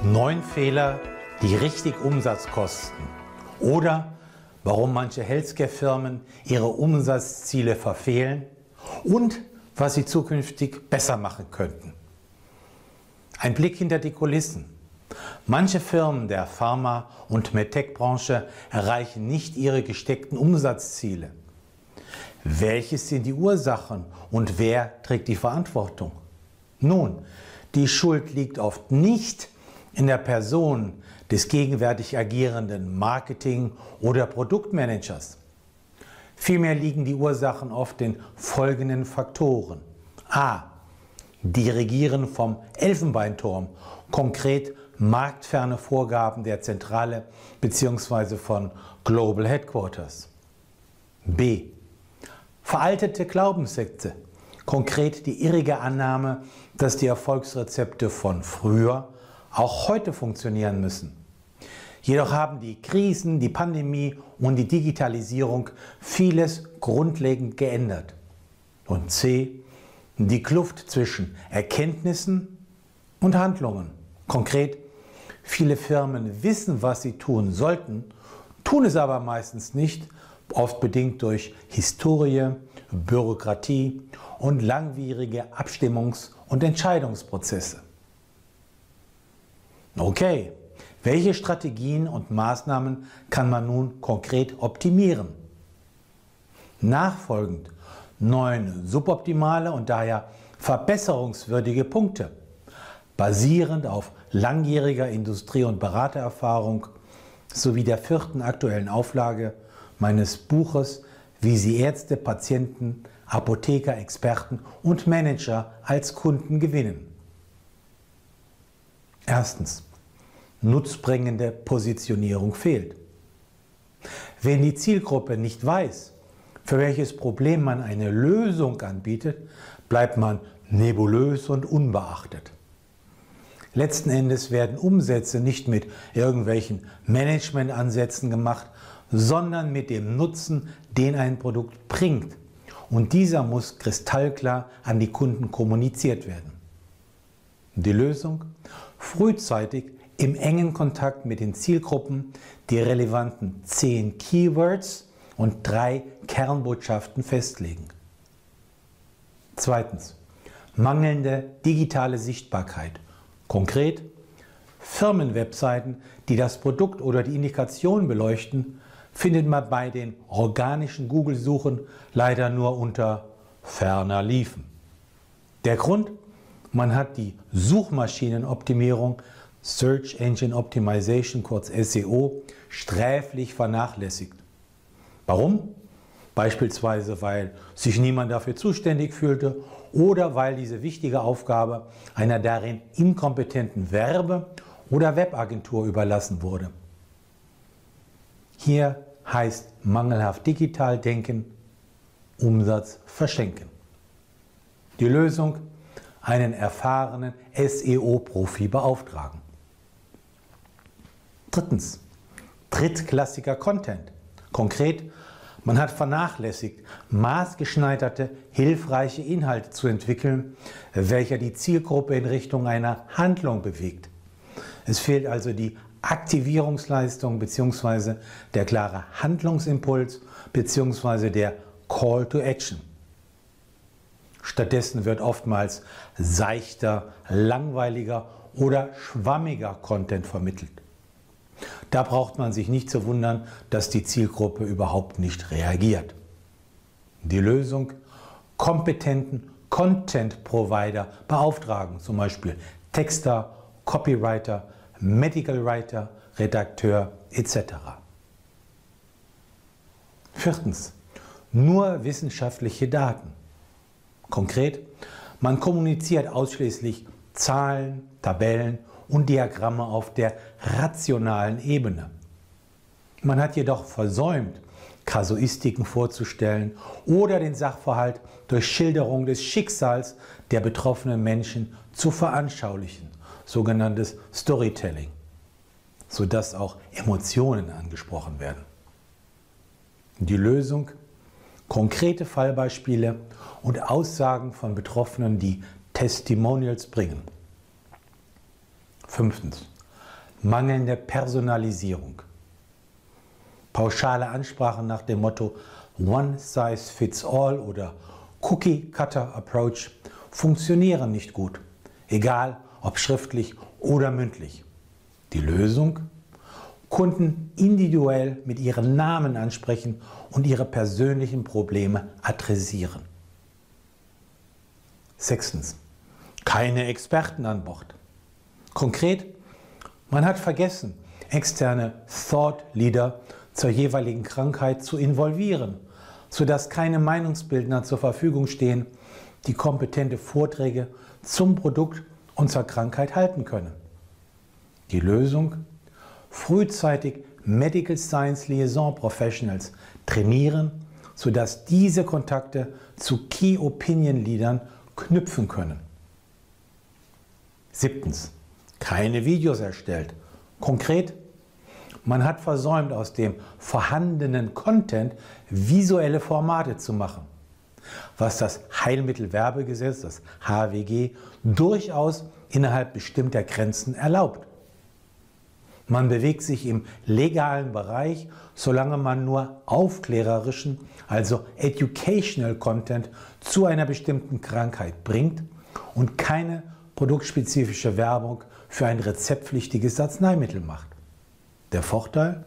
Neun Fehler, die richtig Umsatz kosten. Oder warum manche Healthcare-Firmen ihre Umsatzziele verfehlen und was sie zukünftig besser machen könnten. Ein Blick hinter die Kulissen. Manche Firmen der Pharma- und MedTech-Branche erreichen nicht ihre gesteckten Umsatzziele. Welches sind die Ursachen und wer trägt die Verantwortung? Nun, die Schuld liegt oft nicht in der Person des gegenwärtig agierenden Marketing- oder Produktmanagers. Vielmehr liegen die Ursachen oft in folgenden Faktoren. A. Die Regieren vom Elfenbeinturm, konkret marktferne Vorgaben der Zentrale bzw. von Global Headquarters. B. Veraltete Glaubenssätze, konkret die irrige Annahme, dass die Erfolgsrezepte von früher auch heute funktionieren müssen. Jedoch haben die Krisen, die Pandemie und die Digitalisierung vieles grundlegend geändert. Und C, die Kluft zwischen Erkenntnissen und Handlungen. Konkret, viele Firmen wissen, was sie tun sollten, tun es aber meistens nicht, oft bedingt durch Historie, Bürokratie und langwierige Abstimmungs- und Entscheidungsprozesse. Okay, welche Strategien und Maßnahmen kann man nun konkret optimieren? Nachfolgend neun suboptimale und daher verbesserungswürdige Punkte, basierend auf langjähriger Industrie- und Beratererfahrung sowie der vierten aktuellen Auflage meines Buches Wie Sie Ärzte, Patienten, Apotheker, Experten und Manager als Kunden gewinnen. Erstens. Nutzbringende Positionierung fehlt. Wenn die Zielgruppe nicht weiß, für welches Problem man eine Lösung anbietet, bleibt man nebulös und unbeachtet. Letzten Endes werden Umsätze nicht mit irgendwelchen Managementansätzen gemacht, sondern mit dem Nutzen, den ein Produkt bringt. Und dieser muss kristallklar an die Kunden kommuniziert werden. Die Lösung? Frühzeitig im engen Kontakt mit den Zielgruppen die relevanten zehn Keywords und drei Kernbotschaften festlegen. Zweitens. Mangelnde digitale Sichtbarkeit. Konkret Firmenwebseiten, die das Produkt oder die Indikation beleuchten, findet man bei den organischen Google-Suchen leider nur unter ferner liefen. Der Grund? Man hat die Suchmaschinenoptimierung, Search Engine Optimization, kurz SEO, sträflich vernachlässigt. Warum? Beispielsweise, weil sich niemand dafür zuständig fühlte oder weil diese wichtige Aufgabe einer darin inkompetenten Werbe- oder Webagentur überlassen wurde. Hier heißt mangelhaft digital denken, Umsatz verschenken. Die Lösung, einen erfahrenen SEO-Profi beauftragen. Drittens, drittklassiger Content. Konkret, man hat vernachlässigt, maßgeschneiderte, hilfreiche Inhalte zu entwickeln, welcher die Zielgruppe in Richtung einer Handlung bewegt. Es fehlt also die Aktivierungsleistung bzw. der klare Handlungsimpuls bzw. der Call to Action. Stattdessen wird oftmals seichter, langweiliger oder schwammiger Content vermittelt. Da braucht man sich nicht zu wundern, dass die Zielgruppe überhaupt nicht reagiert. Die Lösung? Kompetenten Content Provider beauftragen, zum Beispiel Texter, Copywriter, Medical Writer, Redakteur etc. Viertens, nur wissenschaftliche Daten. Konkret, man kommuniziert ausschließlich Zahlen, Tabellen und Diagramme auf der rationalen Ebene. Man hat jedoch versäumt, Kasuistiken vorzustellen oder den Sachverhalt durch Schilderung des Schicksals der betroffenen Menschen zu veranschaulichen, sogenanntes Storytelling, sodass auch Emotionen angesprochen werden. Die Lösung? Konkrete Fallbeispiele und Aussagen von Betroffenen, die Testimonials bringen. Fünftens. mangelnde Personalisierung. Pauschale Ansprachen nach dem Motto One Size Fits All oder Cookie Cutter Approach funktionieren nicht gut, egal ob schriftlich oder mündlich. Die Lösung? Kunden individuell mit ihren Namen ansprechen und ihre persönlichen Probleme adressieren. Sechstens. Keine Experten an Bord. Konkret, man hat vergessen, externe Thought Leader zur jeweiligen Krankheit zu involvieren, sodass keine Meinungsbildner zur Verfügung stehen, die kompetente Vorträge zum Produkt und zur Krankheit halten können. Die Lösung? Frühzeitig Medical Science Liaison Professionals trainieren, sodass diese Kontakte zu Key Opinion Leadern knüpfen können. Siebtens. Keine Videos erstellt. Konkret, man hat versäumt, aus dem vorhandenen Content visuelle Formate zu machen, was das Heilmittelwerbegesetz, das HWG, durchaus innerhalb bestimmter Grenzen erlaubt. Man bewegt sich im legalen Bereich, solange man nur aufklärerischen, also educational Content zu einer bestimmten Krankheit bringt und keine produktspezifische Werbung für ein rezeptpflichtiges Arzneimittel macht. Der Vorteil?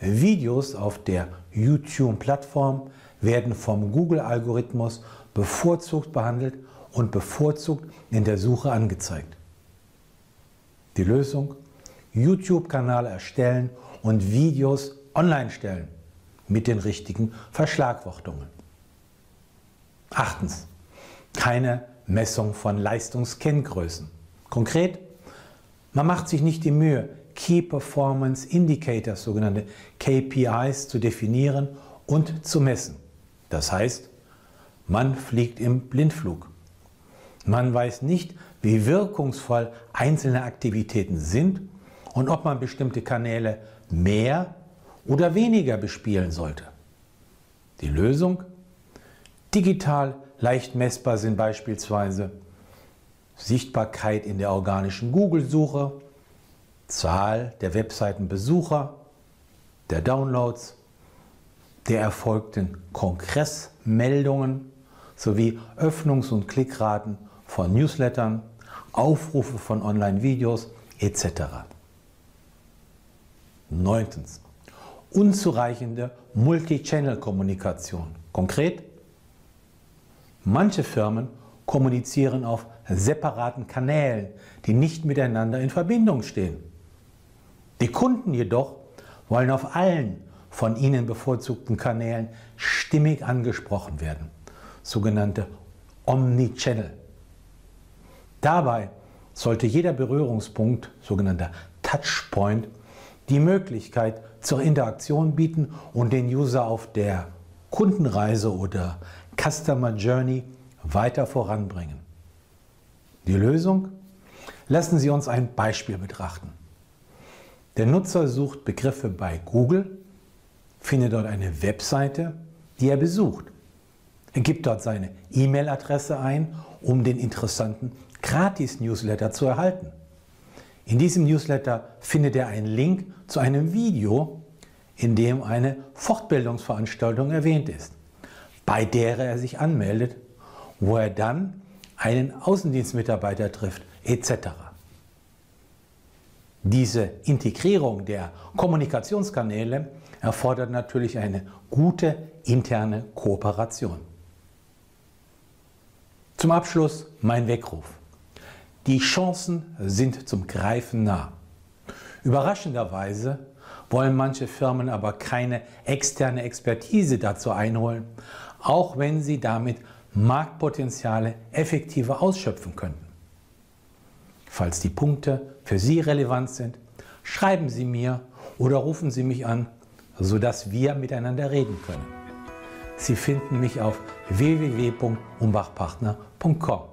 Videos auf der YouTube-Plattform werden vom Google-Algorithmus bevorzugt behandelt und bevorzugt in der Suche angezeigt. Die Lösung? YouTube-Kanal erstellen und Videos online stellen mit den richtigen Verschlagwortungen. Achtens. Keine Messung von Leistungskenngrößen. Konkret, man macht sich nicht die Mühe, Key Performance Indicators, sogenannte KPIs, zu definieren und zu messen. Das heißt, man fliegt im Blindflug. Man weiß nicht, wie wirkungsvoll einzelne Aktivitäten sind und ob man bestimmte Kanäle mehr oder weniger bespielen sollte. Die Lösung? Digital leicht messbar sind beispielsweise Sichtbarkeit in der organischen Google-Suche, Zahl der Webseitenbesucher, der Downloads, der erfolgten Kongressmeldungen sowie Öffnungs- und Klickraten von Newslettern, Aufrufe von Online-Videos etc. Neuntens. Unzureichende Multi-Channel-Kommunikation. Konkret, manche Firmen kommunizieren auf separaten Kanälen, die nicht miteinander in Verbindung stehen. Die Kunden jedoch wollen auf allen von ihnen bevorzugten Kanälen stimmig angesprochen werden, sogenannte Omnichannel. Dabei sollte jeder Berührungspunkt, sogenannter Touchpoint, die Möglichkeit zur Interaktion bieten und den User auf der Kundenreise oder Customer Journey weiter voranbringen. Die Lösung? Lassen Sie uns ein Beispiel betrachten. Der Nutzer sucht Begriffe bei Google, findet dort eine Webseite, die er besucht. Er gibt dort seine E-Mail-Adresse ein, um den interessanten Gratis-Newsletter zu erhalten. In diesem Newsletter findet er einen Link zu einem Video, in dem eine Fortbildungsveranstaltung erwähnt ist, bei der er sich anmeldet, wo er dann einen Außendienstmitarbeiter trifft, etc. Diese Integrierung der Kommunikationskanäle erfordert natürlich eine gute interne Kooperation. Zum Abschluss mein Weckruf. Die Chancen sind zum Greifen nah. Überraschenderweise wollen manche Firmen aber keine externe Expertise dazu einholen, auch wenn sie damit Marktpotenziale effektiver ausschöpfen könnten. Falls die Punkte für Sie relevant sind, schreiben Sie mir oder rufen Sie mich an, sodass wir miteinander reden können. Sie finden mich auf www.umbachpartner.com.